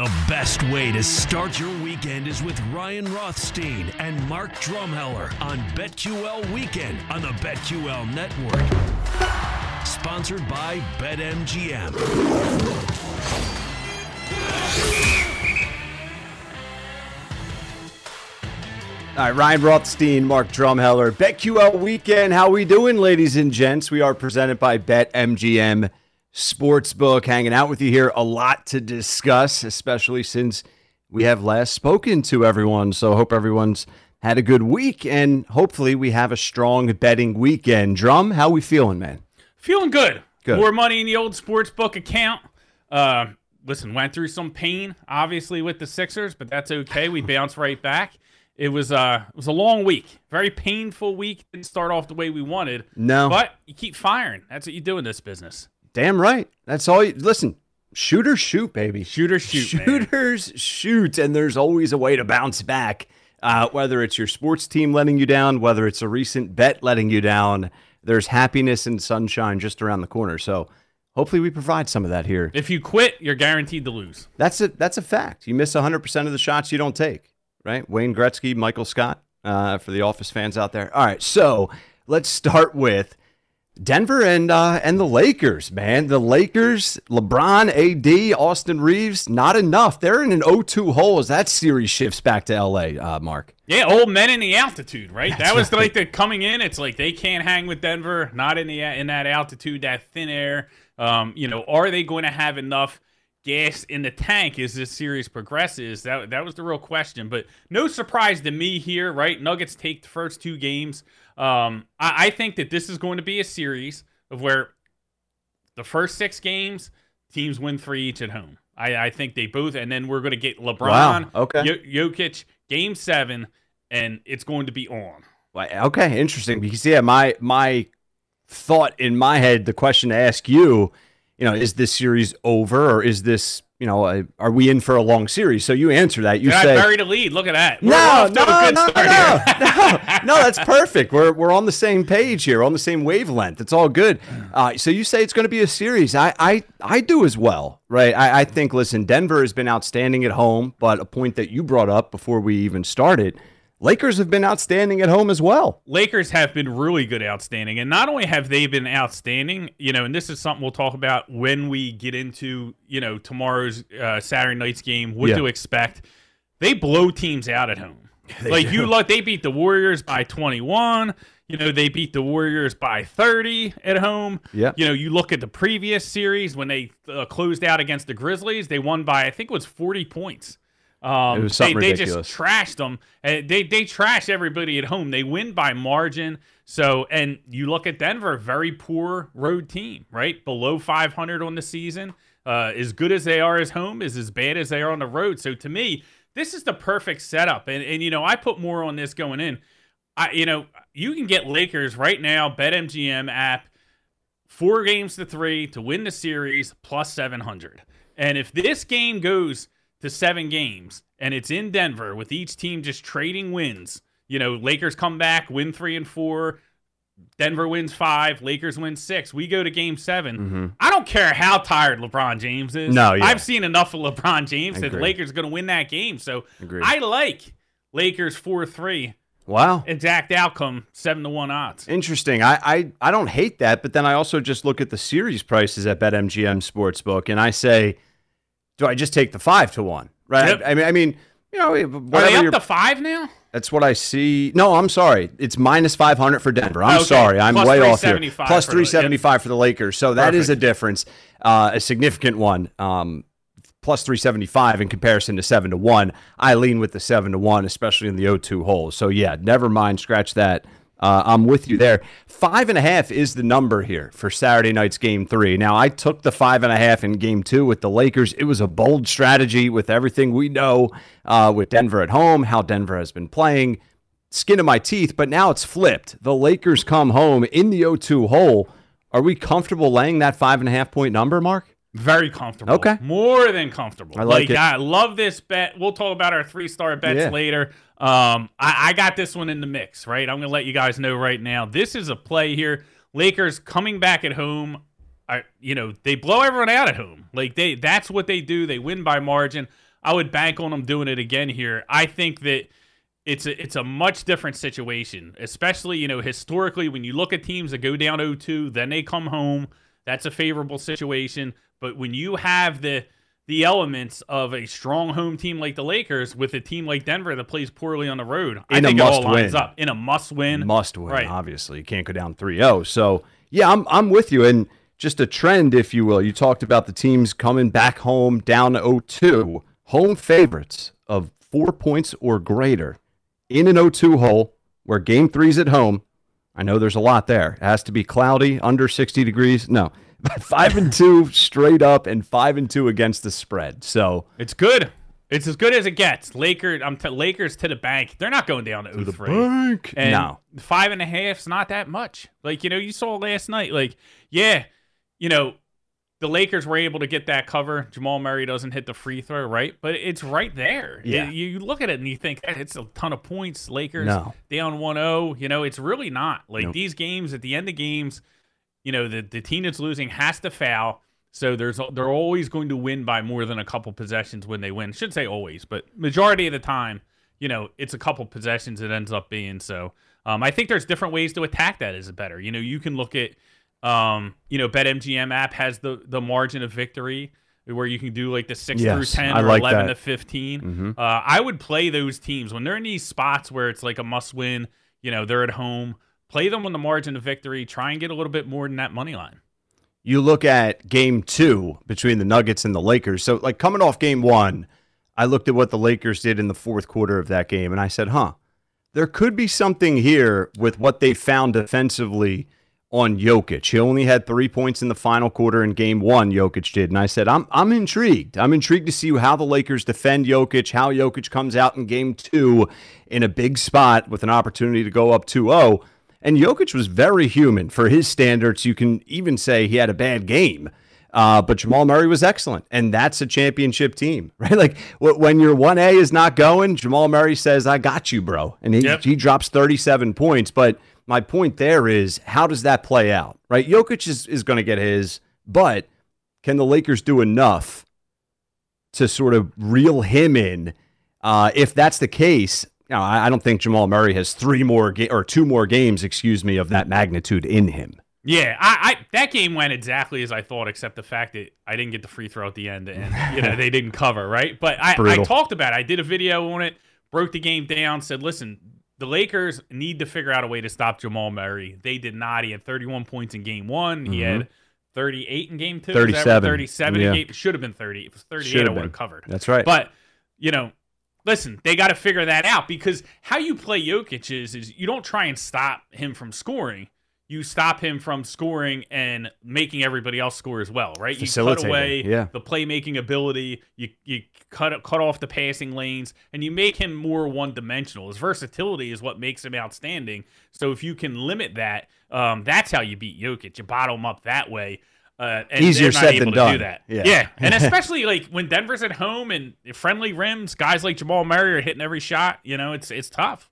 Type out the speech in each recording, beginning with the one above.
The best way to start your weekend is with Ryan Rothstein and Mark Drumheller on BetQL Weekend on the BetQL Network. Sponsored by BetMGM. All right, Ryan Rothstein, Mark Drumheller, BetQL Weekend. How we doing, ladies and gents? We are presented by BetMGM Sportsbook. Hanging out with you here, a lot to discuss, especially since we have last spoken to everyone. So hope everyone's had a good week, and hopefully we have a strong betting weekend. Drum, how we feeling, man? Feeling good. Good. More money in the old sports book account. Uh, listen, went through some pain, obviously, with the Sixers, but that's okay. We bounced right back. It was uh, it was a long week, very painful week. Didn't start off the way we wanted. No. but you keep firing. That's what you do in this business. Damn right. That's all. You, listen, shooters shoot, baby. Shooters shoot, man. Shooters shoot, and there's always a way to bounce back. Uh, whether it's your sports team letting you down, whether it's a recent bet letting you down, there's happiness and sunshine just around the corner. So hopefully we provide some of that here. If you quit, you're guaranteed to lose. That's a that's a fact. You miss 100% of the shots you don't take, right? Wayne Gretzky, Michael Scott, uh, for the Office fans out there. All right, so let's start with Denver and uh, and the Lakers, man. The Lakers, LeBron, AD, Austin Reaves, not enough. They're in an 0-2 hole as that series shifts back to LA, uh, Mark. Yeah, old men in the altitude, right? That's that was right. like the coming in. It's like they can't hang with Denver, not in the in that altitude, that thin air. Um, you know, are they going to have enough gas in the tank as this series progresses? That that was the real question. But no surprise to me here, right? Nuggets take the first two games. Um, I, I think that this is going to be a series of where the first six games teams win three each at home. I, I think they both, and then we're going to get LeBron, Wow, okay. Jokic, game seven, and it's going to be on. Okay, interesting. Because yeah, my my thought in my head, the question to ask you, you know, is this series over or is this, you know, a, are we in for a long series? So you answer that. You Did say I buried a lead. Look at that. We're no, no, to a good no, no, no, no, that's perfect. We're we're on the same page here, on the same wavelength. It's all good. Uh, so you say it's going to be a series. I I I do as well, right? I, I think. Listen, Denver has been outstanding at home, but a point that you brought up before we even started, Lakers have been outstanding at home as well. Lakers have been really good, outstanding, and not only have they been outstanding, you know, and this is something we'll talk about when we get into you know tomorrow's uh, Saturday night's game. What Yeah. to expect? They blow teams out at home. like you look, they beat the Warriors by twenty one. You know, they beat the Warriors by 30 at home. Yeah. You know, you look at the previous series when they uh, closed out against the Grizzlies, they won by, I think it was 40 points. Um, It was something they, they just trashed them. They they trash everybody at home. They win by margin. So, and you look at Denver, very poor road team, right? Below 500 on the season. Uh, as good as they are as home is as bad as they are on the road. So to me, this is the perfect setup. And and you know, I put more on this going in. I you know, you can get Lakers right now, BetMGM app, four games to three to win the series plus 700. And if this game goes to seven games and it's in Denver with each team just trading wins, you know, Lakers come back, win three and four. Denver wins five, Lakers win six. We go to game 7 I don't care how tired LeBron James is. Mm-hmm. No, yeah. I've seen enough of LeBron James that the Lakers are going to win that game. So Agreed. I like Lakers 4 3. Wow. Exact outcome, 7 to 1 odds. Interesting. I, I I don't hate that, but then I also just look at the series prices at BetMGM Sportsbook and I say, do I just take the five to one? Right. Yep. I, I mean, I mean, you know, Are they up you're- to five now? that's what I see. No, I'm sorry. It's minus 500 for Denver. I'm Okay. sorry. I'm Plus way off here. 375 for the- yep. for the Lakers. So that is a difference, uh, a significant one. Um, plus 375 in comparison to 7 to 1. I lean with the 7 to 1, especially in the 0-2 hole. So yeah, never mind. Scratch that. Uh, I'm with you there. Five and a half is the number here for Saturday night's game three. Now, I took the five and a half in game two with the Lakers. It was a bold strategy with everything we know uh, with Denver at home, how Denver has been playing. Skin of my teeth, but now it's flipped. The Lakers come home in the 0 2 hole. Are we comfortable laying that five and a half point number, Mark? Very comfortable. Okay. More than comfortable. I like it. I love this bet. We'll talk about our three star bets Yeah. later. Um, I, I got this one in the mix, right? I'm going to let you guys know right now. This is a play here. Lakers coming back at home. I, you know, they blow everyone out at home. Like they, that's what they do. They win by margin. I would bank on them doing it again here. I think that it's a, it's a much different situation, especially you know historically when you look at teams that go down 0-2, then they come home. That's a favorable situation. But when you have the the elements of a strong home team like the Lakers with a team like Denver that plays poorly on the road, I In a think it all lines win. up in a must win. Must win, Right. obviously. You can't go down 3 0. So, yeah, I'm, I'm with you. And just a trend, if you will. You talked about the teams coming back home down 0 2. Home favorites of four points or greater in an 0 2 hole where game three's at home. I know there's a lot there. It has to be cloudy, under 60 degrees. No, five and two straight up, and five and two against the spread. So It's good. It's as good as it gets. Lakers, I'm t- Lakers to the bank. They're not going down to 0-3. bank. And No. five and a half's not that much. Like, you know, you saw last night, like, yeah, you know, the Lakers were able to get that cover. Jamal Murray doesn't hit the free throw, right? But it's right there. Yeah. You, you look at it and you think "Eh, it's a ton of points. Lakers No. down 1-0. You know, it's really not. Like Nope. these games, at the end of games, you know, the, the team that's losing has to foul. So there's they're always going to win by more than a couple possessions when they win. Should say always, but majority of the time, you know, it's a couple possessions it ends up being. So um, I think there's different ways to attack that is better. You know, you can look at um, you know, BetMGM app has the the margin of victory where you can do like the six through ten I or like eleven that. to 15 Mhm. Uh, I would play those teams when they're in these spots where it's like a must win. You know, they're at home. Play them on the margin of victory. Try and get a little bit more than that money line. you look at game two between the Nuggets and the Lakers. So, like coming off game one, I looked at what the Lakers did in the fourth quarter of that game, and I said, huh, there could be something here with what they found defensively on Jokic. He only had three points in the final quarter in game one, Jokic did. And I said, I'm, I'm intrigued. I'm intrigued to see how the Lakers defend Jokic, how Jokic comes out in game two in a big spot with an opportunity to go up 2 0. And Jokic was very human for his standards. You can even say he had a bad game. Uh, but Jamal Murray was excellent, and that's a championship team, right? Like when your one A is not going, Jamal Murray says, "I got you, bro," and he, Yep. he drops thirty-seven points. But my point there is, how does that play out, right? Jokic is is going to get his, but can the Lakers do enough to sort of reel him in? Uh, if that's the case, know, I, I don't think Jamal Murray has three more ga- or two more games, excuse me, of that magnitude in him. Yeah, I, I that game went exactly as I thought, except the fact that I didn't get the free throw at the end, and you know they didn't cover, right? But I, I talked about it. I did a video on it, broke the game down, said, listen, the Lakers need to figure out a way to stop Jamal Murray. They did not. He had 31 points in game one. He had mm-hmm. 38 in game two. Is 37. 37 Yeah. game. It should have been 30. It was 38, Should I would have covered. That's right. But you know, listen, they got to figure that out because how you play Jokic is is you don't try and stop him from scoring. You stop him from scoring and making everybody else score as well, right? You cut away yeah. the playmaking ability. You you cut cut off the passing lanes, and you make him more one dimensional. His versatility is what makes him outstanding. So if you can limit that, um, that's how you beat Jokic. You bottle him up that way. Uh, and Easier said than done. do that. Yeah. and especially like when Denver's at home and friendly rims, guys like Jamal Murray are hitting every shot. You know, it's it's tough.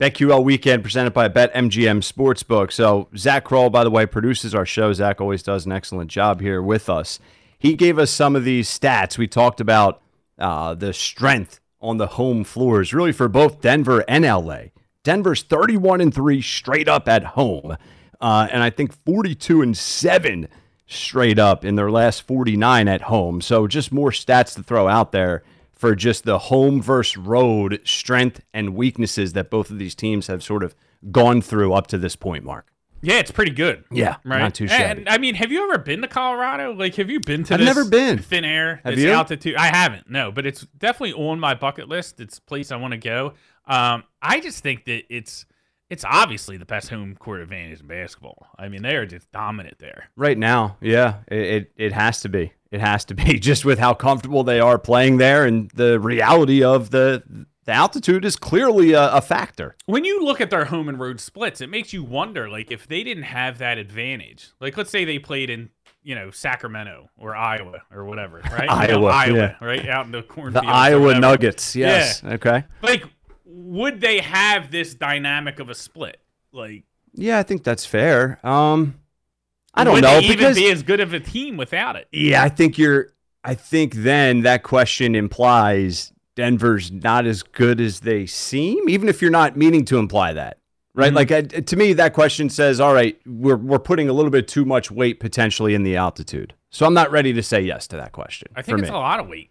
BetQL weekend presented by BetMGM Sportsbook. So Zach Kroll, by the way, produces our show. Zach always does an excellent job here with us. He gave us some of these stats. We talked about uh, the strength on the home floors, really for both Denver and LA. Denver's 31 and three straight up at home, uh, and I think 42 and seven straight up in their last 49 at home. So just more stats to throw out there for just the home versus road strength and weaknesses that both of these teams have sort of gone through up to this point, Mark. Yeah, it's pretty good. Yeah, right. not too shabby. And, I mean, have you ever been to Colorado? Like, have you been to? I've this never been. Thin air. Have you? altitude. I haven't. No, but it's definitely on my bucket list. It's a place I want to go. Um, I just think that it's it's obviously the best home court advantage in basketball. I mean, they are just dominant there. Right now, yeah, it, it, it has to be. It has to be just with how comfortable they are playing there and the reality of the the altitude is clearly a, a factor. When you look at their home and road splits, it makes you wonder, like, if they didn't have that advantage. Like, let's say they played in, you know, Sacramento or Iowa or whatever, right? You know, Iowa, Iowa, yeah. right out in the cornfield. The Iowa Nuggets, yes. Okay. Like, would they have this dynamic of a split? Like, Yeah, I think that's fair. Um, I don't know even because be as good of a team without it? yeah, I think you're. I think then that question implies Denver's not as good as they seem, even if you're not meaning to imply that, right? Mm-hmm. Like uh, to me, that question says, all right, we're we're putting a little bit too much weight potentially in the altitude. So I'm not ready to say yes to that question. I think it's me. a lot of weight.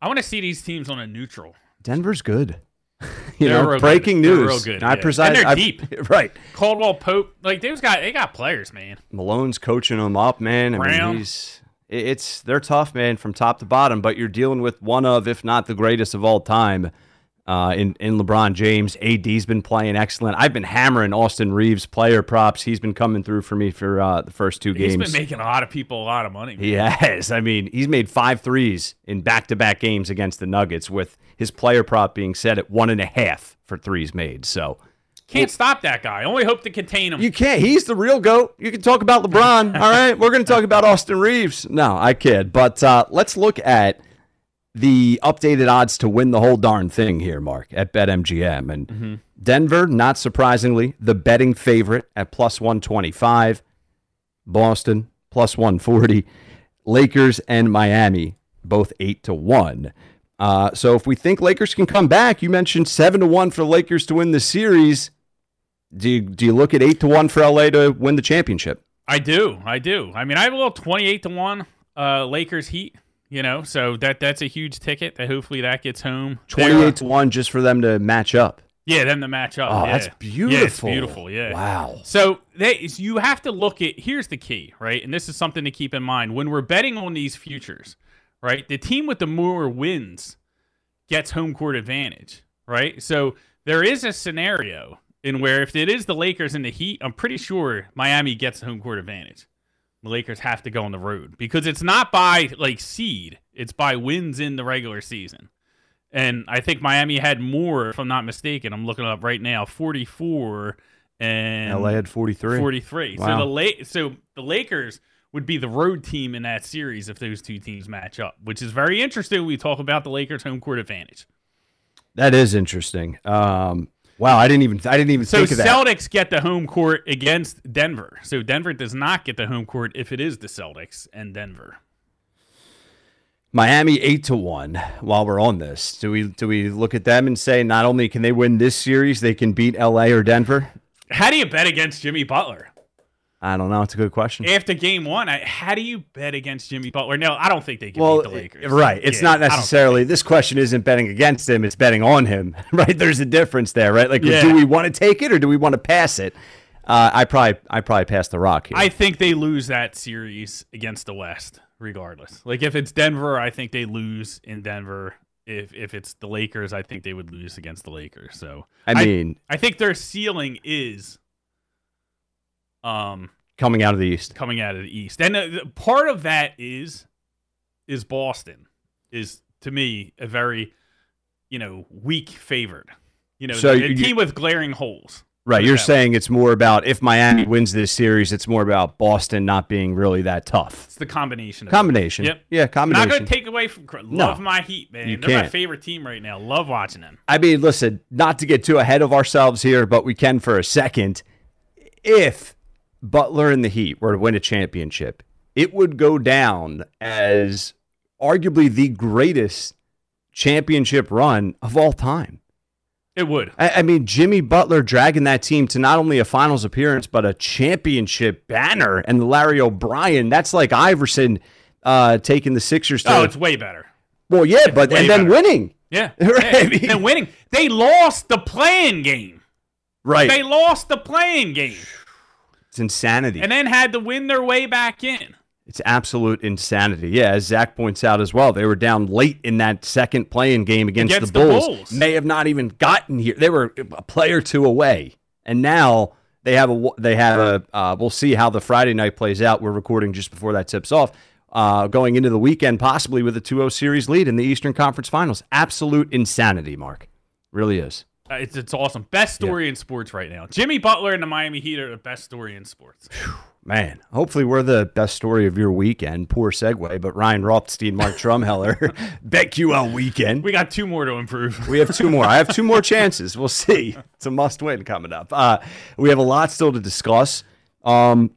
I want to see these teams on a neutral. Denver's good. you They're know, breaking good. They're news. real good, I yeah. preside. And they're I- deep. right? Caldwell Pope, like they've got they got players, man. Malone's coaching them up, man. I Brown. mean, he's it's they're tough, man, from top to bottom. But you're dealing with one of, if not the greatest of all time, uh, in in LeBron James. AD's been playing excellent. I've been hammering Austin Reaves player props. He's been coming through for me for uh, the first two He's games. been making a lot of people a lot of money. man. He has. I mean, he's made five threes in back to back games against the Nuggets, with his player prop being set at one and a half for threes made. So. Can't stop that guy. Only hope to contain him. You can't. He's the real goat. You can talk about LeBron. all right, we're going to talk about Austin Reaves. No, I kid. But uh, let's look at the updated odds to win the whole darn thing here, Mark, at BetMGM. And Denver, not surprisingly, the betting favorite at plus 125. Boston, plus 140. Lakers and Miami, both 8 to 1. Uh, so if we think Lakers can come back, you mentioned 7 to 1 for the Lakers to win the series. Do you, do you look at 8 to 1 for LA to win the championship? I do. I do. I mean, I have a little 28 to 1 uh, Lakers Heat, you know, so that that's a huge ticket. That hopefully that gets home. 28 to 1 just for them to match up. Yeah, them to match up. Oh, yeah. that's Yeah, it's beautiful. beautiful. Yeah. Wow. So they, you have to look at here's the key, right? And this is something to keep in mind when we're betting on these futures, right? The team with the more wins gets home court advantage, right? So there is a scenario in where if it is the Lakers and the Heat, I'm pretty sure Miami gets the home court advantage. The Lakers have to go on the road because it's not by like seed, it's by wins in the regular season. And I think Miami had more, if I'm not mistaken. I'm looking up right now, 44 and LA had 43. 43. So the La- so the Lakers would be the road team in that series if those two teams match up, which is very interesting. We talk about the Lakers home court advantage. That is interesting. Um, wow, I didn't even I didn't even So think of that. Celtics get the home court against Denver. So Denver does not get the home court if it is the Celtics and Denver. Miami 8 to 1 while we're on this. Do we do we look at them and say not only can they win this series, they can beat LA or Denver? How do you bet against Jimmy Butler? I don't know. It's a good question. After game one, I, how do you bet against Jimmy Butler? No, I don't think they can well, beat the Lakers. right. It's Yeah, not I necessarily. This question isn't betting against him. It's betting on him. Right. There's a difference there. Right. Like, Yeah. do we want to take it or do we want to pass it? Uh, I probably I probably pass the rock here. I think they lose that series against the West, regardless. Like if it's Denver, I think they lose in Denver. If if it's the Lakers, I think they would lose against the Lakers. So I mean- I, think their ceiling is um coming out of the East. coming out of the East, and uh, part of that is is Boston is to me a very you know weak favored. You know, So a team with glaring holes. Right. You're that way. saying it's more about if Miami wins this series, it's more about Boston not being really that tough. It's the combination. Of Combination. Yep. Yeah, I'm combination. not going to take away from. No. Love my Heat, man. They're my can't. favorite team right now. Love watching them. I mean, listen, not to get too ahead of ourselves here, but we can for a second. If Butler and the Heat were to win a championship, it would go down as arguably the greatest championship run of all time. It would. I, I mean, Jimmy Butler dragging that team to not only a finals appearance, but a championship banner. And Larry O'Brien, that's like Iverson uh, taking the Sixers to. Oh, it's way better. well, yeah, but and then better. winning. Yeah. Right, yeah. I mean- and winning. They lost the play-in game. Right. They lost the play-in game. It's insanity. And then had to win their way back in. It's absolute insanity. Yeah, as Zach points out as well, they were down late in that second play-in game against, Against the, the Bulls. Bulls. May have not even gotten here. They were a play or two away, and now they have a. They have a. Uh, we'll see how the Friday night plays out. We're recording just before that tips off. Uh, going into the weekend, possibly with a 2-0 series lead in the Eastern Conference Finals. Absolute insanity, Mark. Really is. Uh, it's, it's awesome. Best story in sports right now. Jimmy Butler and the Miami Heat are the best story in sports. Man, hopefully we're the best story of your weekend. Poor segue, but Ryan Rothstein, Mark Drumheller, BetQL weekend. We got two more to improve. We have two more. I have two more chances. We'll see. It's a must win coming up. Uh, we have a lot still to discuss. Um,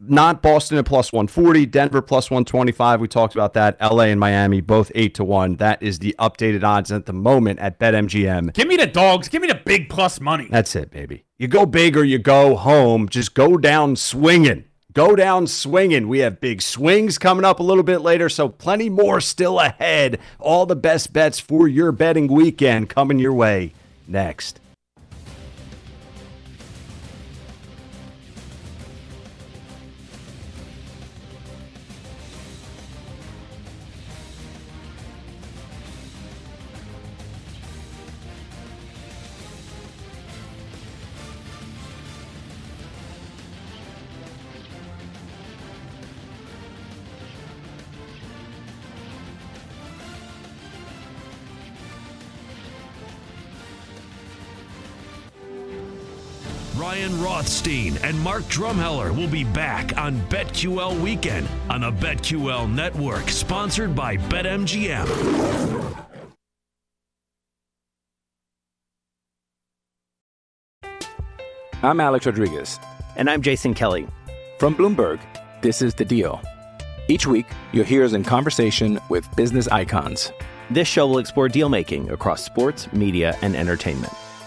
not Boston at plus 140, Denver plus 125. We talked about that. LA and Miami both 8 to 1. That is the updated odds at the moment at BetMGM. Give me the dogs. Give me the big plus money. That's it, baby. You go big or you go home. Just go down swinging. Go down swinging. We have big swings coming up a little bit later, so plenty more still ahead. All the best bets for your betting weekend coming your way next. Rothstein and Mark Drumheller will be back on BetQL Weekend on the BetQL Network, sponsored by BetMGM. I'm Alex Rodriguez. And I'm Jason Kelly. From Bloomberg, this is The Deal. Each week, you'll hear us in conversation with business icons. This show will explore deal making across sports, media, and entertainment.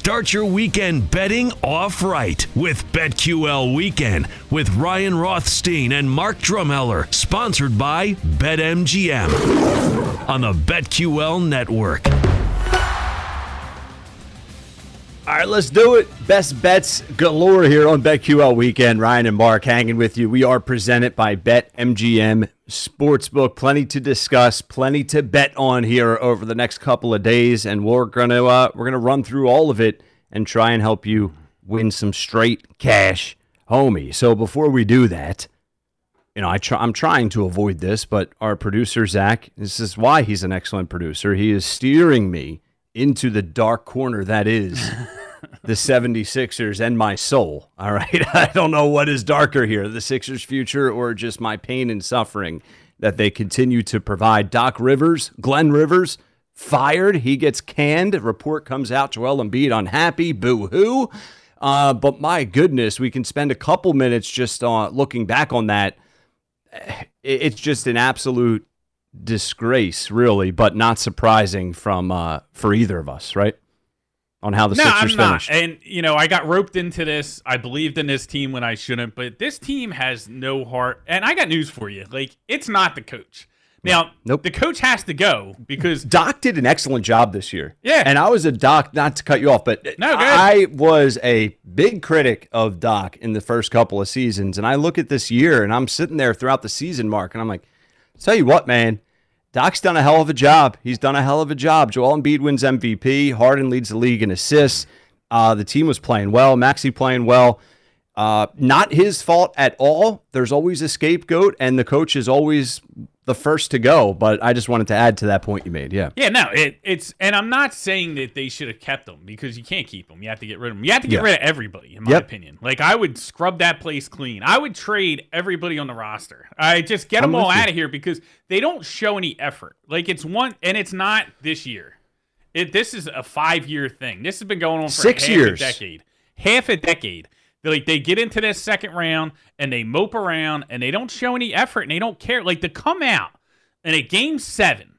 Start your weekend betting off right with BetQL Weekend with Ryan Rothstein and Mark Drumheller, sponsored by BetMGM on the BetQL Network. All right, let's do it. Best bets galore here on BetQL weekend. Ryan and Mark hanging with you. We are presented by BetMGM Sportsbook. Plenty to discuss, plenty to bet on here over the next couple of days, and we're gonna uh, we're gonna run through all of it and try and help you win some straight cash, homie. So before we do that, you know, I try, I'm trying to avoid this, but our producer Zach, this is why he's an excellent producer. He is steering me into the dark corner that is the 76ers and my soul. All right. I don't know what is darker here, the Sixers' future or just my pain and suffering that they continue to provide. Doc Rivers, Glenn Rivers, fired. He gets canned. Report comes out. Joel Embiid unhappy. Boo hoo. Uh, but my goodness, we can spend a couple minutes just uh, looking back on that. It's just an absolute disgrace, really, but not surprising from uh, for either of us, right? On how the no, Sixers I'm not. finished. And you know, I got roped into this. I believed in this team when I shouldn't, but this team has no heart. And I got news for you. Like, it's not the coach. Now, Nope. the coach has to go because Doc did an excellent job this year. Yeah. And I was a Doc, not to cut you off, but No, I was a big critic of Doc in the first couple of seasons. And I look at this year and I'm sitting there throughout the season, Mark, and I'm like, tell you what, man, Doc's done a hell of a job. He's done a hell of a job. Joel Embiid wins MVP. Harden leads the league in assists. Uh, the team was playing well. Maxey playing well. Uh, not his fault at all. There's always a scapegoat, and the coach is always the first to go. But I just wanted to add to that point you made. Yeah. Yeah, no, it, it's and I'm not saying that they should have kept them because you can't keep them. You have to get rid of them. You have to get Yeah. rid of everybody, in my Yep. opinion. Like I would scrub that place clean. I would trade everybody on the roster. I just get I'm them all out of here because they don't show any effort. Like it's one, and it's not this year. It this is a five year thing. This has been going on for Six years. a decade. Half a decade. They, Like they get into this second round and they mope around and they don't show any effort and they don't care. Like to come out in a game seven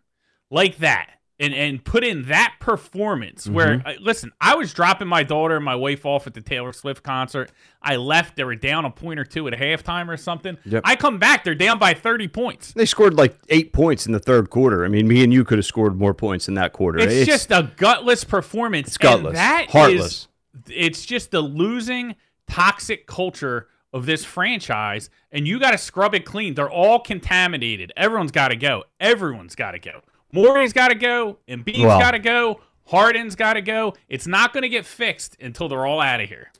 like that and and put in that performance where Mm-hmm. uh, listen i was dropping my daughter and my wife off at the taylor swift concert i left they were down a point or two at halftime or something Yep. i come back they're down by 30 points They scored like eight points in the third quarter. I mean, me and you could have scored more points in that quarter. it's, just a gutless performance It's gutless. and that is- Heartless. it's just the losing toxic culture of this franchise and you got to scrub it clean they're all contaminated everyone's got to go everyone's got to go Morey's got to go Embiid's Well- got to go Harden's got to go it's not going to get fixed until they're all out of here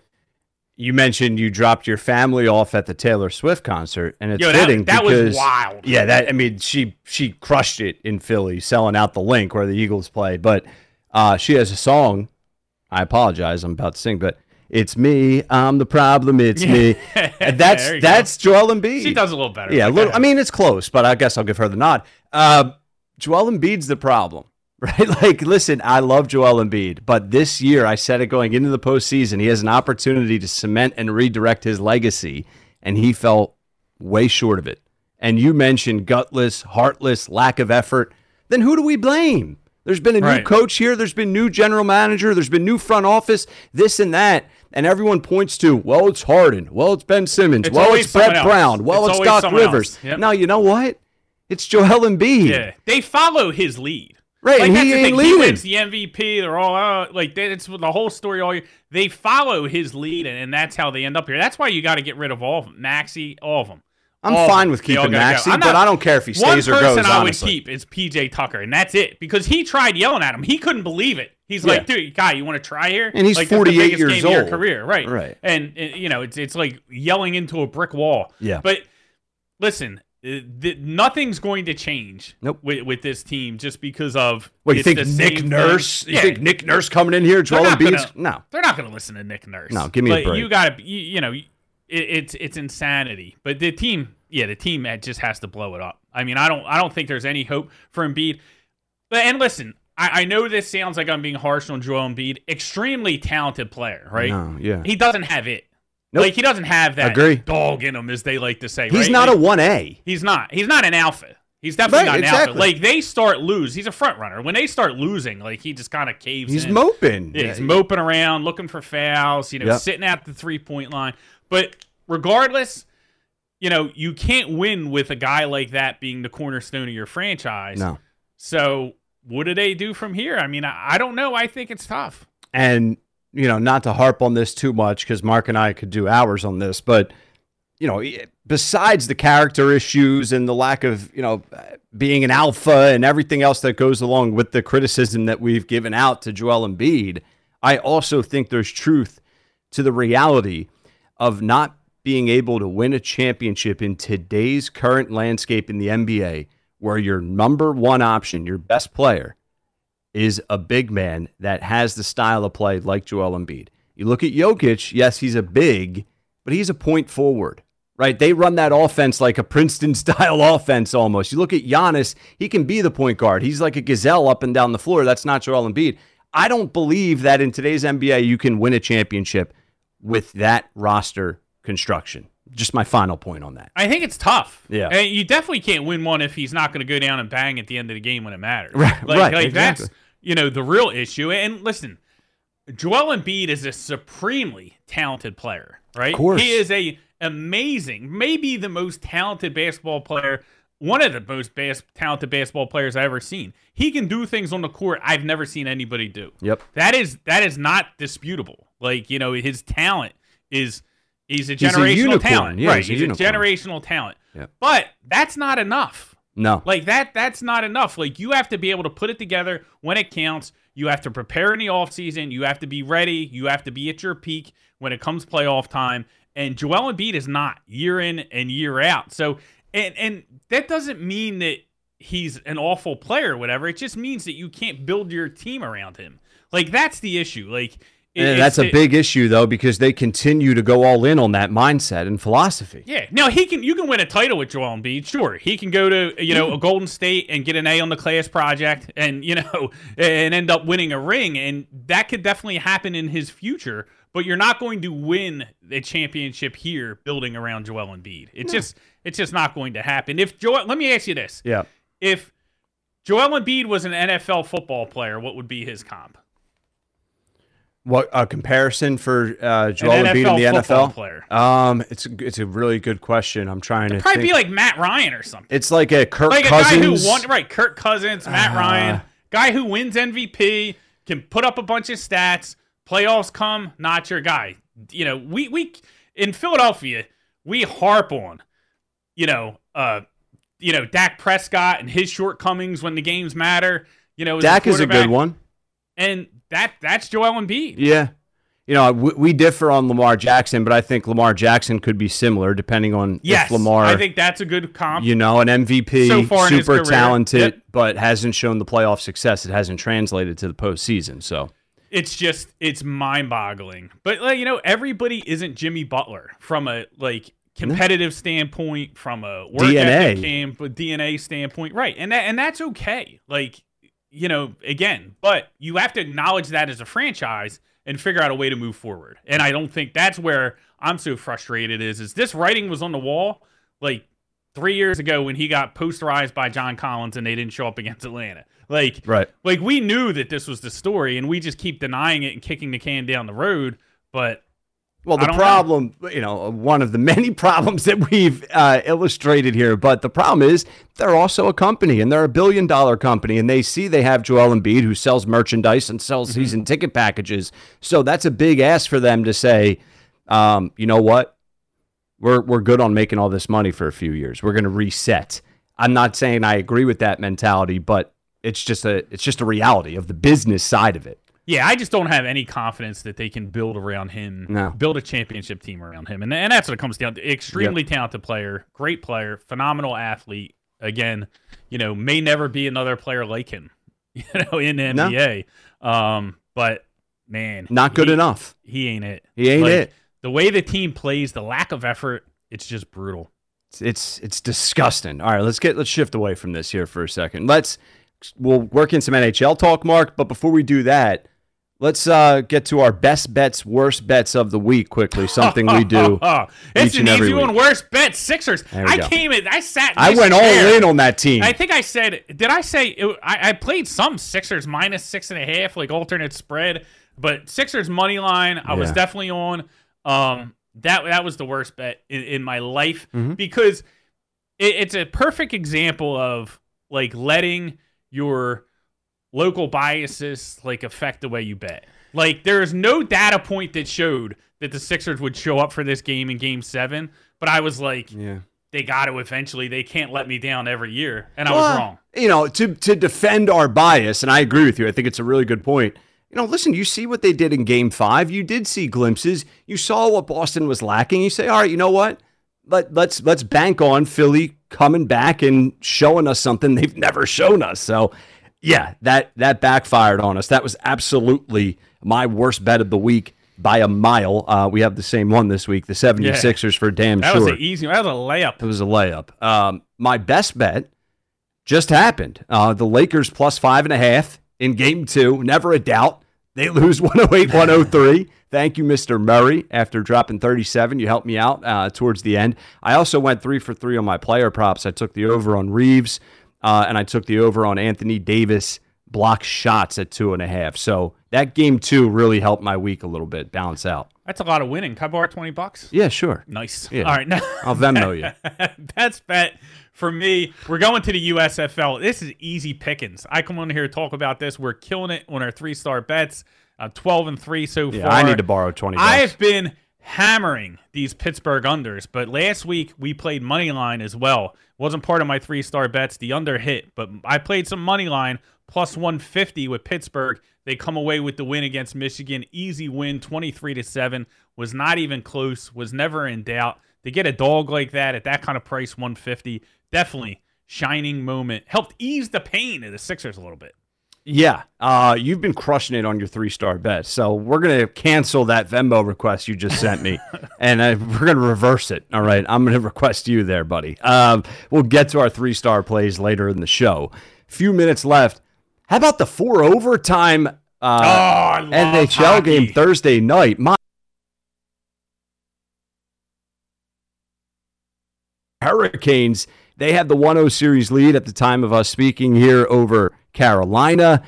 you mentioned you dropped your family off at the Taylor Swift concert, and it's Yo, that- fitting that was because wild. Yeah, that I mean, she she crushed it in Philly, selling out the Linc where the Eagles play. But uh, she has a song. I apologize, I'm about to sing, but it's me. I'm the problem. It's me. And that's you go. that's Joel Embiid. she does a little better Yeah, a little. I mean, it's close, but I guess I'll give her the nod. Uh, Joel Embiid's the problem, right? Like, listen, I love Joel Embiid, but this year I said it going into the postseason, he has an opportunity to cement and redirect his legacy, and he fell way short of it. And you mentioned gutless, heartless, lack of effort. Then who do we blame? There's been a new Right. coach here. There's been new general manager. There's been new front office. This and that, and everyone points to, well, it's Harden. Well, it's Ben Simmons. It's well, it's Brett else. Brown. Well, It's it's, Doc. Rivers. Yep. Now you know what? It's Joel Embiid. Yeah, they follow his lead. Right, like he ain't leading. He wins the MVP. They're all out. Like that's the whole story. All year. they follow his lead, and, and that's how they end up here. That's why you got to get rid of all of them, Maxey, all of them. I'm All fine with keeping go. I'm but I don't care if he stays or goes. one person I would honestly. keep is PJ Tucker, and that's it because he tried yelling at him. He couldn't believe it. He's like, "Dude, guy, you want to try here?" And he's like, that's the 48 years game of your old. career, right? Right. And uh, you know, it's it's like yelling into a brick wall. Yeah. But listen, uh, th- nothing's going to change Nope. with, with this team just because of What you think, the Nick Nurse? thing. You Yeah. think Nick Nurse coming in here? Joel Embiid's gonna- no. They're not going to listen to Nick Nurse. No, give me a break. You got to, you, you know, it, it's it's insanity. But the team, yeah, the team uh, just has to blow it up. I mean, I don't, I don't think there's any hope for Embiid. But and listen, I, I know this sounds like I'm being harsh on Joel Embiid. Extremely talented player, right? No, yeah. He doesn't have it. Nope. Like he doesn't have that Agree. dog in him, as they like to say. He's right? not Like, a one A. He's not. He's not an alpha. He's definitely Right, not an exactly. alpha. Like they start lose, he's a front runner. When they start losing, like he just kind of caves. He's in. moping. Yeah, he's moping around, looking for fouls. You know, Yep. sitting at the three point line. But regardless, you know, you can't win with a guy like that being the cornerstone of your franchise. No. So what do they do from here? I mean, I, I don't know. I think it's tough. And you know, not to harp on this too much because Mark and I could do hours on this, but you know, besides the character issues and the lack of you know being an alpha and everything else that goes along with the criticism that we've given out to Joel Embiid, I also think there's truth to the reality of not being able to win a championship in today's current landscape in the NBA, where your number one option, your best player, is a big man that has the style of play like Joel Embiid. You look at Jokic, yes, he's a big, but he's a point forward, right? They run that offense like a Princeton style offense almost. You look at Giannis, he can be the point guard. He's like a gazelle up and down the floor. That's not Joel Embiid. I don't believe that in today's NBA you can win a championship with that roster construction. Just my final point on that. I think it's tough. Yeah. And you definitely can't win one if he's not going to go down and bang at the end of the game when it matters. Right, Like, right, like exactly. that's you know the real issue. And listen, Joel Embiid is a supremely talented player, right? Of course. He is a amazing, maybe the most talented basketball player, one of the most bas- talented basketball players I've ever seen. He can do things on the court I've never seen anybody do. Yep. That is that is not disputable. Like, you know, his talent is he's a He's a generational unicorn. talent. Yeah, right. he's a He's, unicorn. a generational talent. Yep. But that's not enough. No. Like that that's not enough. Like you have to be able to put it together when it counts. You have to prepare in the offseason. You have to be ready. You have to be at your peak when it comes playoff time. And Joel Embiid is not year in and year out. So and and that doesn't mean that he's an awful player or whatever. It just means that you can't build your team around him. Like that's the issue. Like it, that's a it, big issue though because they continue to go all in on that mindset and philosophy. Yeah. Now he can. You can win a title with Joel Embiid. Sure, he can go to you know a Golden State and get an A on the class project, and you know and end up winning a ring, and that could definitely happen in his future. But you're not going to win a championship here building around Joel Embiid. It's no. just it's just not going to happen. If Joel, let me ask you this. Yeah. If Joel Embiid was an NFL football player, what would be his comp? What a comparison for uh, Joel Embiid in the NFL player? Um, it's it's a really good question. I'm trying It'd to probably think. be like Matt Ryan or something. It's like a Kirk like Cousins. a guy who won right, Kirk Cousins, Matt Uh, Ryan, guy who wins MVP, can put up a bunch of stats. Playoffs come, not your guy. You know, we we in Philadelphia we harp on, you know, uh, you know Dak Prescott and his shortcomings when the games matter. You know, Dak is a good one. and that that's Joel Embiid. Yeah. You know, we, we differ on Lamar Jackson, but I think Lamar Jackson could be similar depending on Yes, if Lamar, I think that's a good comp. you know, an MVP, So super talented, Yep. but hasn't shown the playoff success. It hasn't translated to the postseason. So, it's just it's mind-boggling. But like, you know, everybody isn't Jimmy Butler from a like competitive standpoint, from a work DNA. ethic camp, but DNA standpoint, right? And that and that's okay. Like you know, again, but you have to acknowledge that as a franchise and figure out a way to move forward. And I don't think that's where I'm so frustrated. Is is this writing was on the wall like three years ago when he got posterized by John Collins and they didn't show up against Atlanta. Like right. like we knew that this was the story and we just keep denying it and kicking the can down the road but Well, the don't know. problem, you know, one of the many problems that we've uh, illustrated here, but the problem is they're also a company and they're a billion dollar company and they see they have Joel Embiid who sells merchandise and sells Mm-hmm. season ticket packages. So that's a big ask for them to say, um, you know what? We're, we're good on making all this money for a few years. We're going to reset. I'm not saying I agree with that mentality, but it's just a it's just a reality of the business side of it. Yeah i just don't have any confidence that they can build around him No. build a championship team around him and, and that's what it comes down to extremely talented player great player phenomenal athlete again you know may never be another player like him you know in the No. nba um but man Not good he- enough. he ain't it He ain't Like, it. the way the team plays the lack of effort it's just brutal It's, it's it's disgusting. All right, let's get let's shift away from this here for a second. Let's we'll work in some NHL talk, Mark. But before we do that, let's uh, get to our best bets, worst bets of the week quickly. Something we do. it's each an and every easy one. week. Worst bet Sixers. I go. came in. I sat. I went all in on that team. I think I said. Did I say? It, I, I played some Sixers minus six and a half, like alternate spread. But Sixers money line, I was definitely on. Um, that that was the worst bet in, in my life Mhm. because it, it's a perfect example of like letting your local biases like affect the way you bet. Like there is no data point that showed that the Sixers would show up for this game in Game Seven, but I was like, yeah. they got to eventually. They can't let me down every year, and I was wrong. You know, to to defend our bias, and I agree with you. I think it's a really good point. You know, listen, you see what they did in Game Five. You did see glimpses. You saw what Boston was lacking. You say, all right, you know what? Let let's let's bank on Philly coming back and showing us something they've never shown us. So, yeah, that that backfired on us. That was absolutely my worst bet of the week by a mile. Uh, we have the same one this week. The 76ers for damn That sure. That was an easy. That was a layup. It was a layup. Um, my best bet just happened. Uh, the Lakers plus five and a half in game two. Never a doubt. They lose 108 103. Thank you, Mr. Murray. After dropping 37, you helped me out uh, towards the end. I also went three for three on my player props. I took the over on Reaves, uh, and I took the over on Anthony Davis block shots at two and a half. So that game two really helped my week a little bit, balance out. That's a lot of winning. Can I borrow twenty bucks? Yeah, sure. Nice. Yeah. All right. Now, I'll Venmo you. That's bet for me. We're going to the USFL. This is easy pickings. I come on here to talk about this. We're killing it on our three star bets. Uh, Twelve and three so Yeah, far. I need to borrow 20. I've been hammering these Pittsburgh unders, but last week we played money line as well. Wasn't part of my three star bets. The under hit, but I played some money line plus 150 with Pittsburgh. They come away with the win against Michigan. Easy win, 23 to 7. Was not even close, was never in doubt. to get a dog like that at that kind of price, 150, definitely shining moment. Helped ease the pain of the Sixers a little bit. Yeah, uh, you've been crushing it on your three star bet. So we're gonna cancel that Venmo request you just sent me, and uh, we're gonna reverse it. All right, I'm gonna request you there, buddy. Um, we'll get to our three star plays later in the show. Few minutes left. How about the four overtime uh, oh, NHL hockey. game Thursday night? My Hurricanes. They had the 1-0 series lead at the time of us speaking here over Carolina.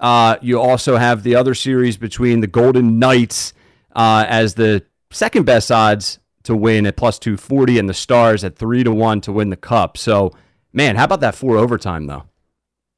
Uh, you also have the other series between the Golden Knights uh, as the second best odds to win at plus 240 and the Stars at 3 to 1 to win the cup. So, man, how about that four overtime though?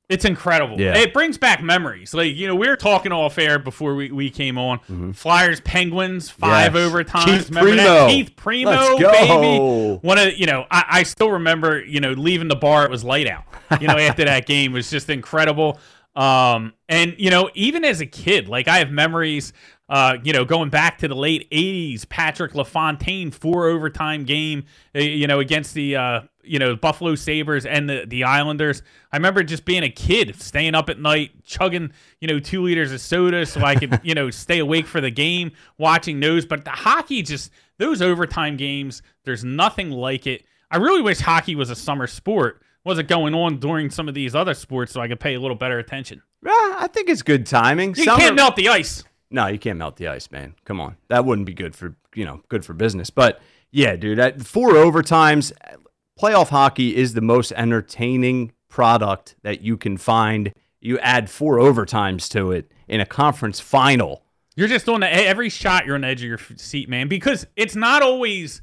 It's incredible. Yeah. It brings back memories. Like, you know, we were talking off air before we, we came on. Mm-hmm. Flyers, Penguins, five Yes. overtimes. Keith remember Primeau. that? Keith Primeau, Let's go. baby. One of, you know, I, I still remember, you know, leaving the bar, it was light out. You know, after that game was just incredible. Um, and, you know, even as a kid, like I have memories, uh, you know, going back to the late 80s, Patrick LaFontaine, four overtime game, uh, you know, against the, uh, you know, the Buffalo Sabres and the, the Islanders. I remember just being a kid, staying up at night, chugging, you know, two liters of soda so I could, you know, stay awake for the game, watching those. But the hockey, just those overtime games, there's nothing like it. I really wish hockey was a summer sport. Wasn't going on during some of these other sports so I could pay a little better attention. Yeah, I think it's good timing. You Summer- can't melt the ice. No, you can't melt the ice, man. Come on, that wouldn't be good for you know good for business. But yeah, dude, four overtimes, playoff hockey is the most entertaining product that you can find. You add four overtimes to it in a conference final. You're just on the every shot. You're on the edge of your seat, man, because it's not always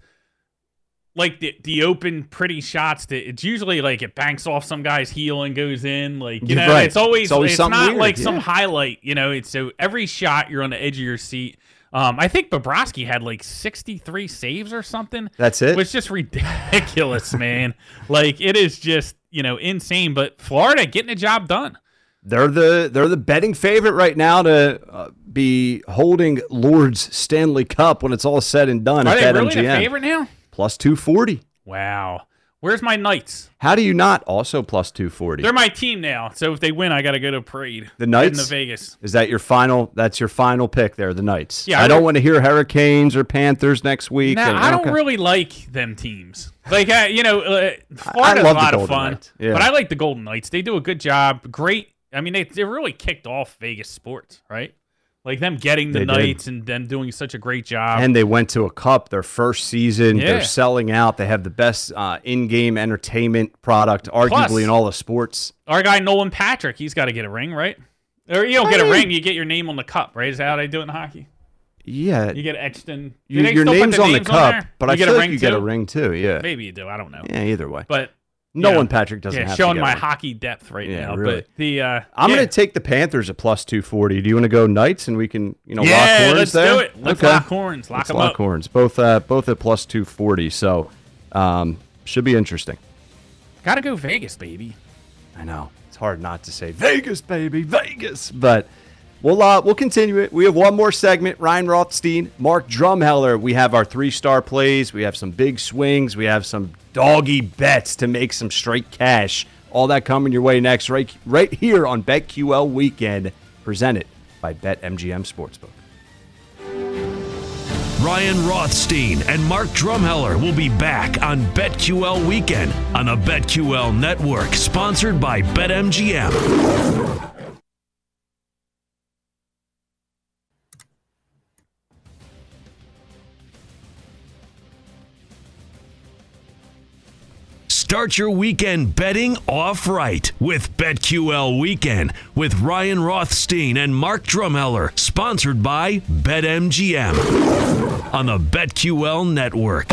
like the the open pretty shots. That it's usually like it banks off some guy's heel and goes in. Like you know, right. it's always It's always it's not weird, like some highlight. You know, it's so every shot you're on the edge of your seat. Um, I think Bobrovsky had like 63 saves or something. That's it? It was just ridiculous, man. Like it is just you know insane. But Florida getting the job done. They're the they're the betting favorite right now to uh, be holding Lord's Stanley Cup when it's all said and done. Are at they really the favorite now? Plus two forty. Wow. Where's my Knights? How do you not also plus two forty? They're my team now. So if they win, I got to go to a parade. The Knights? In the Vegas. Is that your final? That's your final pick there, the Knights. Yeah, I, I don't want to hear Hurricanes or Panthers next week. And- I don't really like them teams. Like, I, you know, uh, Florida's love a lot of fun, Yeah. but I like the Golden Knights. They do a good job. Great. I mean, they they really kicked off Vegas sports, right? Like them getting the They did. Knights and them doing such a great job. And they went to a cup their first season. Yeah. They're selling out. They have the best uh, in-game entertainment product, arguably Plus- in all the sports. Our guy Nolan Patrick, he's got to get a ring, right? Or you don't get a I mean- ring, you get your name on the cup, right? Is that how they do it in hockey? Yeah, You get etched in. you- your name's on the cup, there? but you I get feel a like ring you get a ring too. Yeah, Maybe you do. I don't know. yeah. Either way, But Nolan yeah. Patrick doesn't yeah, have showing to my hockey depth right Yeah, now. really. But the uh, I'm yeah. going to take the Panthers at plus two forty. Do you want to go Knights and we can you know lock Yeah, horns let's there? do it. Let's lock horns. Lock Let's 'em lock up. horns. Both uh, both at plus two forty. So um, should be interesting. Gotta go Vegas, baby. I know it's hard not to say Vegas, baby, Vegas, but we'll uh, we'll continue it. We have one more segment. Ryan Rothstein, Mark Drumheller. We have our three star plays. We have some big swings. We have some doggy bets to make some straight cash. All that coming your way next, right right here on BetQL Weekend, presented by BetMGM Sportsbook. Ryan Rothstein and Mark Drumheller will be back on BetQL Weekend on the BetQL Network, sponsored by BetMGM. Start your weekend betting off right with BetQL Weekend with Ryan Rothstein and Mark Drumheller, sponsored by BetMGM on the BetQL Network.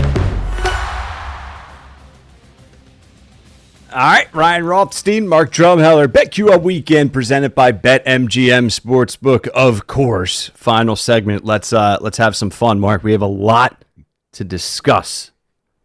All right, Ryan Rothstein, Mark Drumheller, BetQL Weekend presented by BetMGM Sportsbook, of course. Final segment. Let's uh let's have some fun, Mark. We have a lot to discuss.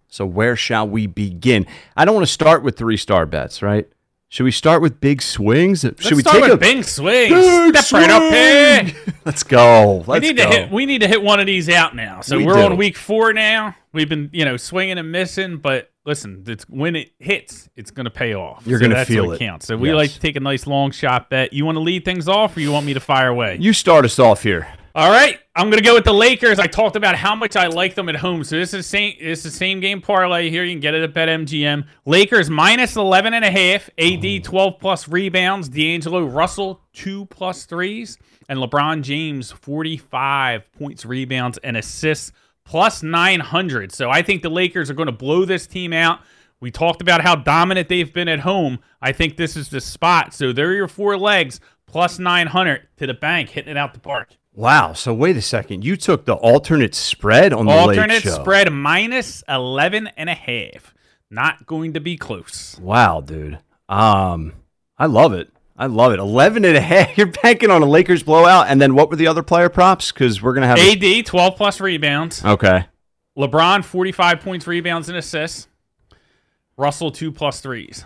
So where shall we begin? I don't want to start with three star bets, right? Should we start with big swings? Should Let's we start take with a big swings. Big Step right up here. swing! Let's go. We Let's need go. to hit. We need to hit one of these out now. So We we are on week four now. We've been, you know, swinging and missing, but listen, it's when it hits, it's going to pay off. You're So gonna that's feel it. counts. So we Yes. like to take a nice long shot bet. You want to lead things off, or you want me to fire away? you start us off here. All right, I'm gonna go with the Lakers. I talked about how much I like them at home. So this is same this is the same game parlay here. You can get it at BetMGM. Lakers minus 11 and a half. AD 12 plus rebounds. D'Angelo Russell two plus threes, and LeBron James 45 points, rebounds, and assists plus 900. So I think the Lakers are going to blow this team out. We talked about how dominant they've been at home. I think this is the spot. So there are your four legs plus 900 to the bank, hitting it out the park. Wow. So wait a second. You took the alternate spread on the Alternate spread minus 11 and a half. Not going to be close. Wow, dude. Um, I love it. I love it. 11 and a half. You're banking on a Lakers blowout. And then what were the other player props? Because we're going to have. a- AD 12 plus rebounds. okay. LeBron 45 points, rebounds, and assists. Russell 2 plus threes.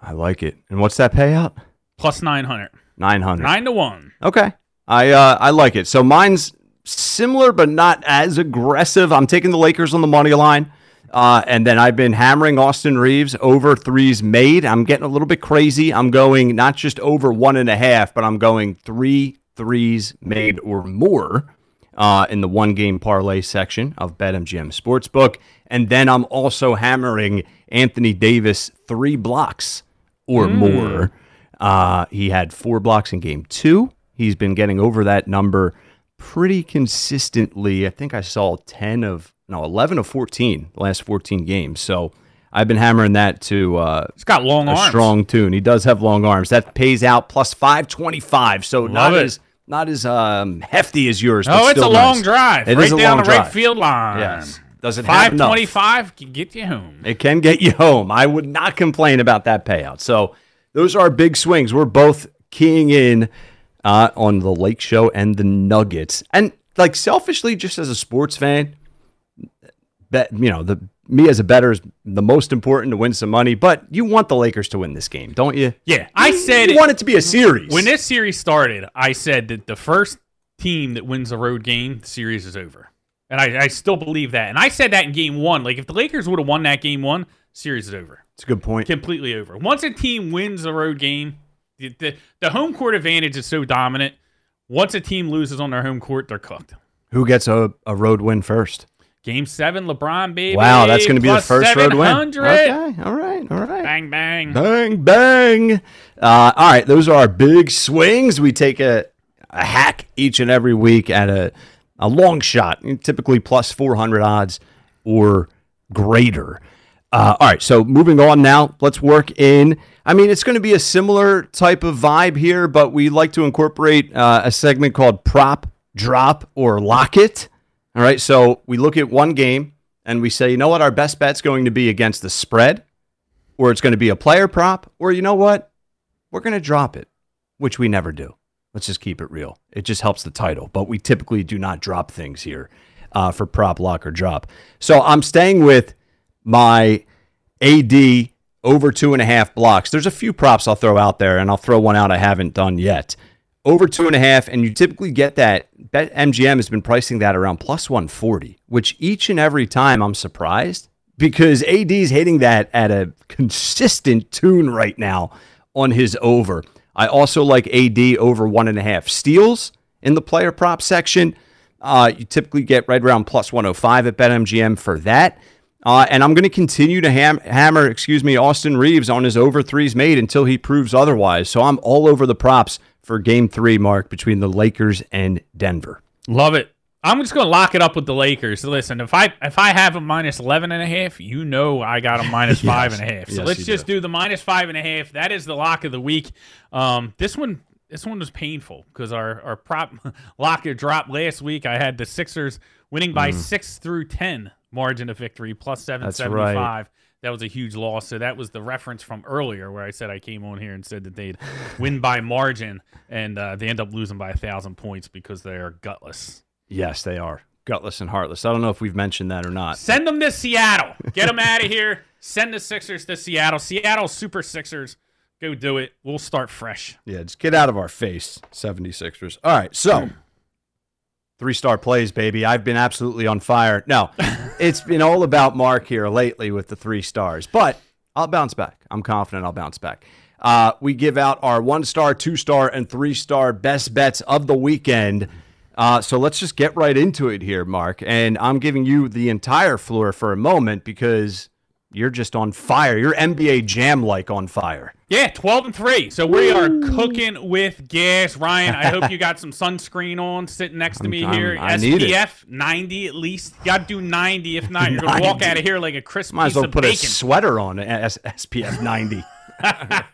I like it. And what's that payout? Plus 900. 900. 9 to 1. Okay. I uh, I like it. So mine's similar but not as aggressive. I'm taking the Lakers on the money line. Uh, and then I've been hammering Austin Reaves over threes made. I'm getting a little bit crazy. I'm going not just over one and a half, but I'm going three threes made or more uh, in the one game parlay section of BetMGM Sportsbook. And then I'm also hammering Anthony Davis three blocks or more. Uh, he had four blocks in game two. He's been getting over that number pretty consistently. I think I saw 10 of, no, 11 of 14 last 14 games. So I've been hammering that to uh, He's got long a arms. strong tune. He does have long arms. That pays out plus 525. So not it. as not as um, hefty as yours. Oh, it's a still long nice. drive. It right is a down the right field line. Yes. Does it 525 can get you home. It can get you home. I would not complain about that payout. So those are big swings. We're both keying in uh, on the Lake Show and the Nuggets. And like selfishly, just as a sports fan, bet you know the me as a bettor is the most important to win some money. But you want the Lakers to win this game, don't you? Yeah, I said you want it to be a series. When this series started, I said that the first team that wins a road game, the series is over. And I, I still believe that. And I said that in game one. Like, if the Lakers would have won that game one, series is over. It's a good point. Completely over. Once a team wins a road game, the, the, the home court advantage is so dominant. Once a team loses on their home court, they're cooked. Who gets a, a road win first? Game seven, LeBron, baby. Wow, that's going to be the first road win. 700. Okay, all right, all right. Bang, bang. Bang, bang. Uh, all right, those are our big swings. We take a, a hack each and every week at a, a long shot, typically plus 400 odds or greater. Uh, all right, so moving on now, let's work in. I mean, it's going to be a similar type of vibe here, but we like to incorporate uh, a segment called Prop, Drop, or Lock It. All right, so we look at one game and we say, you know what, our best bet's going to be against the spread or it's going to be a player prop, or you know what? We're going to drop it, which we never do. Let's just keep it real. It just helps the title, but we typically do not drop things here uh, for prop, lock, or drop. So I'm staying with my AD over two and a half blocks. There's a few props I'll throw out there, and I'll throw one out I haven't done yet. Over two and a half, and you typically get that. Bet MGM has been pricing that around plus 140, which each and every time I'm surprised because AD's hitting that at a consistent tune right now on his over. I also like AD over one and a half steals in the player prop section. Uh, you typically get right around plus 105 at BetMGM for that. Uh, and I'm going to continue to ham- hammer, excuse me, Austin Reaves on his over threes made until he proves otherwise. So I'm all over the props for game three, Mark, between the Lakers and Denver. Love it. I'm just going to lock it up with the Lakers. Listen, if I if I have a minus 11 and a half, you know I got a minus Yes. five and a half. So Yes, let's just do. the minus five and a half. That is the lock of the week. Um, this one this one was painful because our our prop lock or drop last week. I had the Sixers winning by six through ten margin of victory plus seven Mm. That's seventy right. That was a huge loss. So that was the reference from earlier where I said I came on here and said that they'd win by margin, and uh, they end up losing by a thousand points because they are gutless. Yes, they are. Gutless and heartless. I don't know if we've mentioned that or not. Send them to Seattle. Get them out of here. Send the Sixers to Seattle. Seattle Super Sixers. Go do it. We'll start fresh. Yeah, just get out of our face, 76ers. All right, so three star plays, baby. I've been absolutely on fire. No, it's been all about Mark here lately with the three stars, but I'll bounce back. I'm confident I'll bounce back. Uh, we give out our one star, two star, and three star best bets of the weekend. Uh, so let's just get right into it here, Mark. And I'm giving you the entire floor for a moment because you're just on fire. You're NBA Jam like on fire. Yeah, 12 and 3. So we are cooking with gas. Ryan, I hope you got some sunscreen on sitting next to me I'm- here. I need it. SPF 90 at least. You got to do 90. If not, you're going to walk out of here like a crisp Might as well of put a bacon. sweater on S- SPF 90.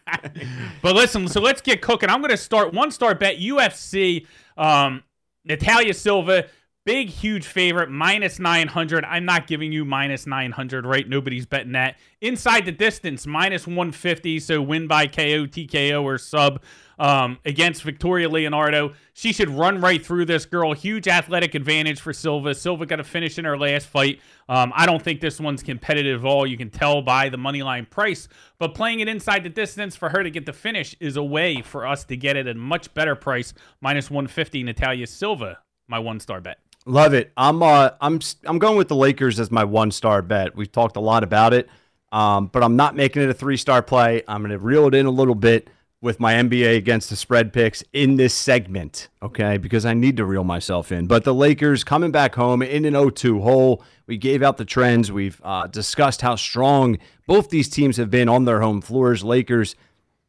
But listen, so let's get cooking. I'm going to start one star bet UFC. Um, Natalia Silva, big, huge favorite, minus 900. I'm not giving you minus 900, right? Nobody's betting that. Inside the distance, minus 150. So win by KO, TKO, or sub um, against Victoria Leonardo. She should run right through this girl. Huge athletic advantage for Silva. Silva got to finish in her last fight. Um, I don't think this one's competitive at all. You can tell by the money line price. But playing it inside the distance for her to get the finish is a way for us to get it at a much better price. Minus 150, Natalia Silva, my one star bet. Love it. I'm uh I'm I'm going with the Lakers as my one star bet. We've talked a lot about it, um, but I'm not making it a three star play. I'm going to reel it in a little bit with my NBA against the spread picks in this segment, okay? Because I need to reel myself in. But the Lakers coming back home in an 0-2 hole. We gave out the trends. We've uh, discussed how strong both these teams have been on their home floors. Lakers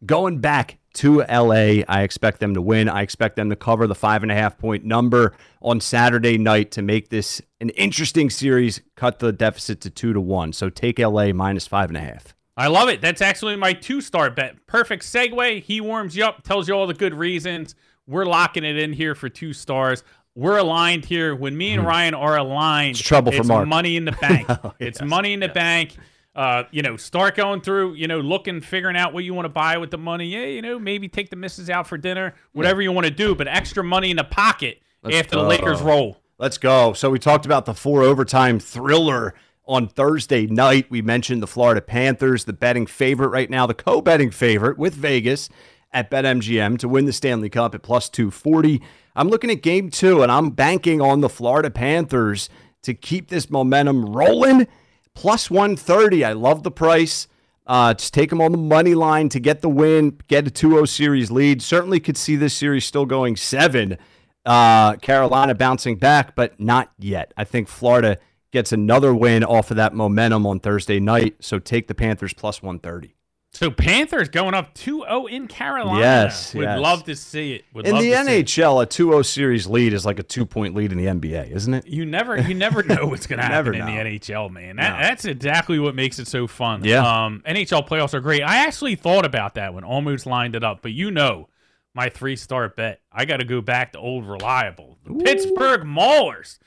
going back to LA. I expect them to win. I expect them to cover the five and a half point number on Saturday night to make this an interesting series, cut the deficit to two to one. So take LA minus five and a half. I love it. That's actually my two star bet. Perfect segue. He warms you up, tells you all the good reasons. We're locking it in here for two stars. We're aligned here. When me and hmm. Ryan are aligned, It's trouble for Mark. money in the bank. Oh, It's money in the bank. Uh, you know, start going through, you know, looking, figuring out what you want to buy with the money. Yeah, you know, maybe take the missus out for dinner, whatever you want to do, but extra money in the pocket Let's after the. Lakers roll. Let's go. So we talked about the four overtime thriller on Thursday night. We mentioned the Florida Panthers, the betting favorite right now, the co-betting favorite with Vegas at BetMGM to win the Stanley Cup at plus 240. I'm looking at game 2 and I'm banking on the Florida Panthers to keep this momentum rolling. Plus 130. I love the price. Uh, just take them on the money line to get the win, get a 2-0 series lead. Certainly could see this series still going 7 uh, Carolina bouncing back, but not yet. I think Florida gets another win off of that momentum on Thursday night. So take the Panthers plus 130. So Panthers going up 2-0 in Carolina. Yes, Would yes. love to see it. Would In love the to see it. NHL, a 2 0 series lead is like a two point lead in the NBA, isn't it? You never, you never know what's going to happen in the NHL, man. That, No. That's exactly what makes it so fun. Yeah. Um, NHL playoffs are great. I actually thought about that when almost lined it up, but you know, my three star bet. I got to go back to old reliable, the Pittsburgh Maulers.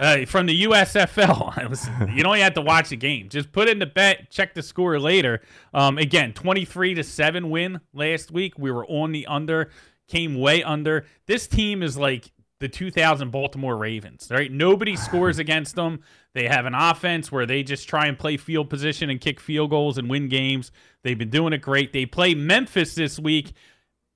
Uh, from the USFL. Listen, you don't have to watch the game. Just put in the bet, check the score later. Um, again, 23 to 7 win last week. We were on the under, came way under. This team is like the 2000 Baltimore Ravens, right? Nobody scores against them. They have an offense where they just try and play field position and kick field goals and win games. They've been doing it great. They play Memphis this week.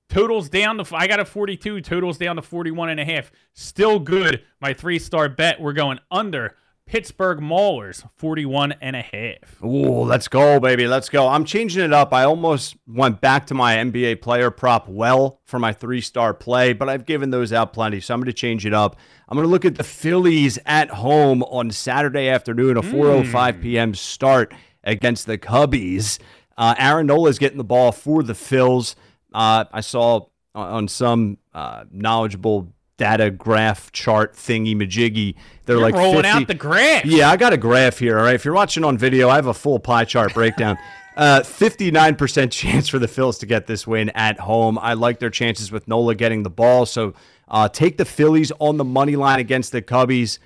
Totals down to I got a 42, totals down to 41 and a half. Still good. My three-star bet, we're going under Pittsburgh Maulers, 41 and a half. Ooh, let's go, baby. Let's go. I'm changing it up. I almost went back to my NBA player prop well for my three star play, but I've given those out plenty. So I'm going to change it up. I'm going to look at the Phillies at home on Saturday afternoon, a 4.05 p.m. start against the Cubbies. Uh, Aaron Nola is getting the ball for the Phils. Uh, I saw on some uh, knowledgeable data graph chart thingy majiggy. They're You're like rolling 50 out the graph. yeah, I got a graph here. All right. If you're watching on video, I have a full pie chart breakdown. Uh, 59% chance for the Phils to get this win at home. I like their chances with Nola getting the ball. So uh, take the Phillies on the money line against the Cubbies.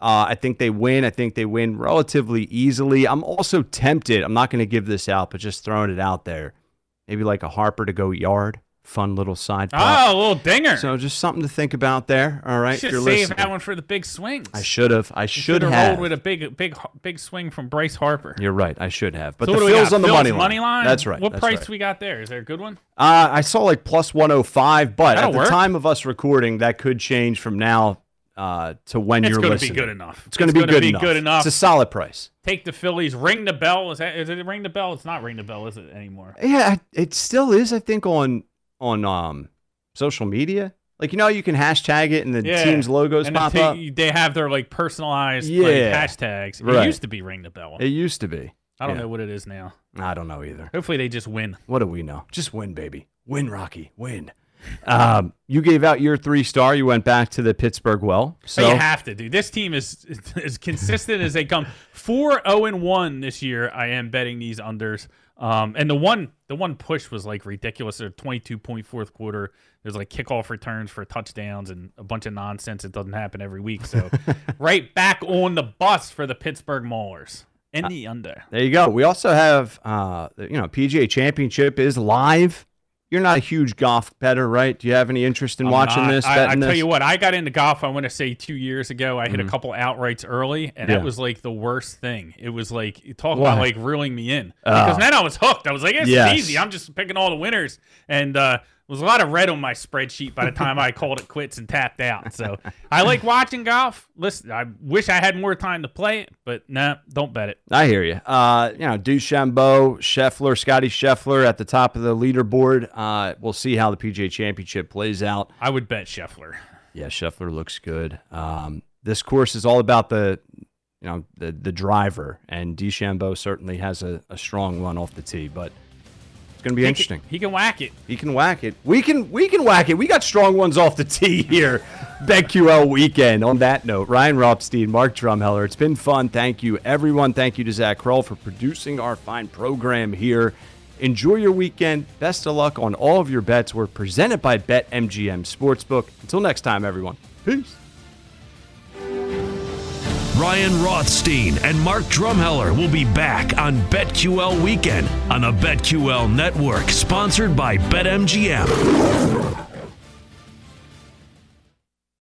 Uh, I think they win. I think they win relatively easily. I'm also tempted. I'm not going to give this out, but just throwing it out there. Maybe like a Harper to go yard fun little side. prop. Oh, a little dinger. So just something to think about there. All right, if should you're save listening. that one for the big swings. I should have. I should have rolled with a big, big, big swing from Bryce Harper. You're right. I should have. But so the what do we Phil's on the Phil's money line. That's right. What that's price right. we got there? Is there a good one? Uh, I saw like plus 105, but That'll at the work. time of us recording, that could change from now uh, to when It's you're gonna be good enough. It's going to be, gonna good, be enough. good enough. It's a solid price. Take the Phillies. Ring the bell. Is that? Is it ring the bell? It's not ring the bell, is it anymore? Yeah, it still is. I think on on um social media, like you know, you can hashtag it and the Yeah. team's logos and the pop t- up. They have their like personalized Yeah. like, hashtags. It Right. used to be ring the bell. It used to be. I don't Yeah. know what it is now. I don't know either. Hopefully they just win. What do we know? Just win, baby. Win, Rocky. Win. Um, you gave out your three star. You went back to the Pittsburgh well. So you have to, do. This team is as consistent as they come. Four zero and one this year. I am betting these unders. Um, and the one the one push was like ridiculous. There's twenty two point fourth quarter. There's like kickoff returns for touchdowns and a bunch of nonsense. It doesn't happen every week. So right back on the bus for the Pittsburgh Maulers in the under. There you go. We also have, uh, you know, PGA Championship is live. You're not a huge golf better, right? Do you have any interest in I'm watching not- this? I, I tell this? you what, I got into golf. I want to say two years ago. I hit a Mhm. couple outrights early, and Yeah. that was like the worst thing. It was like talk Why? about like reeling me in Oh. because then I was hooked. I was like, "It's Yes. easy. I'm just picking all the winners." And uh, was a lot of red on my spreadsheet by the time I called it quits and tapped out. So I like watching golf. Listen, I wish I had more time to play it, but nah, don't bet it. I hear you. Uh, you know, DeChambeau, Scheffler, Scottie Scheffler at the top of the leaderboard. Uh, we'll see how the PGA Championship plays out. I would bet Scheffler. Yeah, Scheffler looks good. Um, this course is all about the, you know, the the driver, and DeChambeau certainly has a, a strong run off the tee, but it's going to be He can- interesting. He can whack it. He can whack it. We can we can whack it. We got strong ones off the tee here. BetQL weekend. On that note, Ryan Rothstein, Mark Drumheller. It's been fun. Thank you, everyone. Thank you to Zach Kroll for producing our fine program here. Enjoy your weekend. Best of luck on all of your bets. We're presented by BetMGM Sportsbook. Until next time, everyone. Peace. Ryan Rothstein and Mark Drumheller will be back on BetQL Weekend on the BetQL Network, sponsored by BetMGM.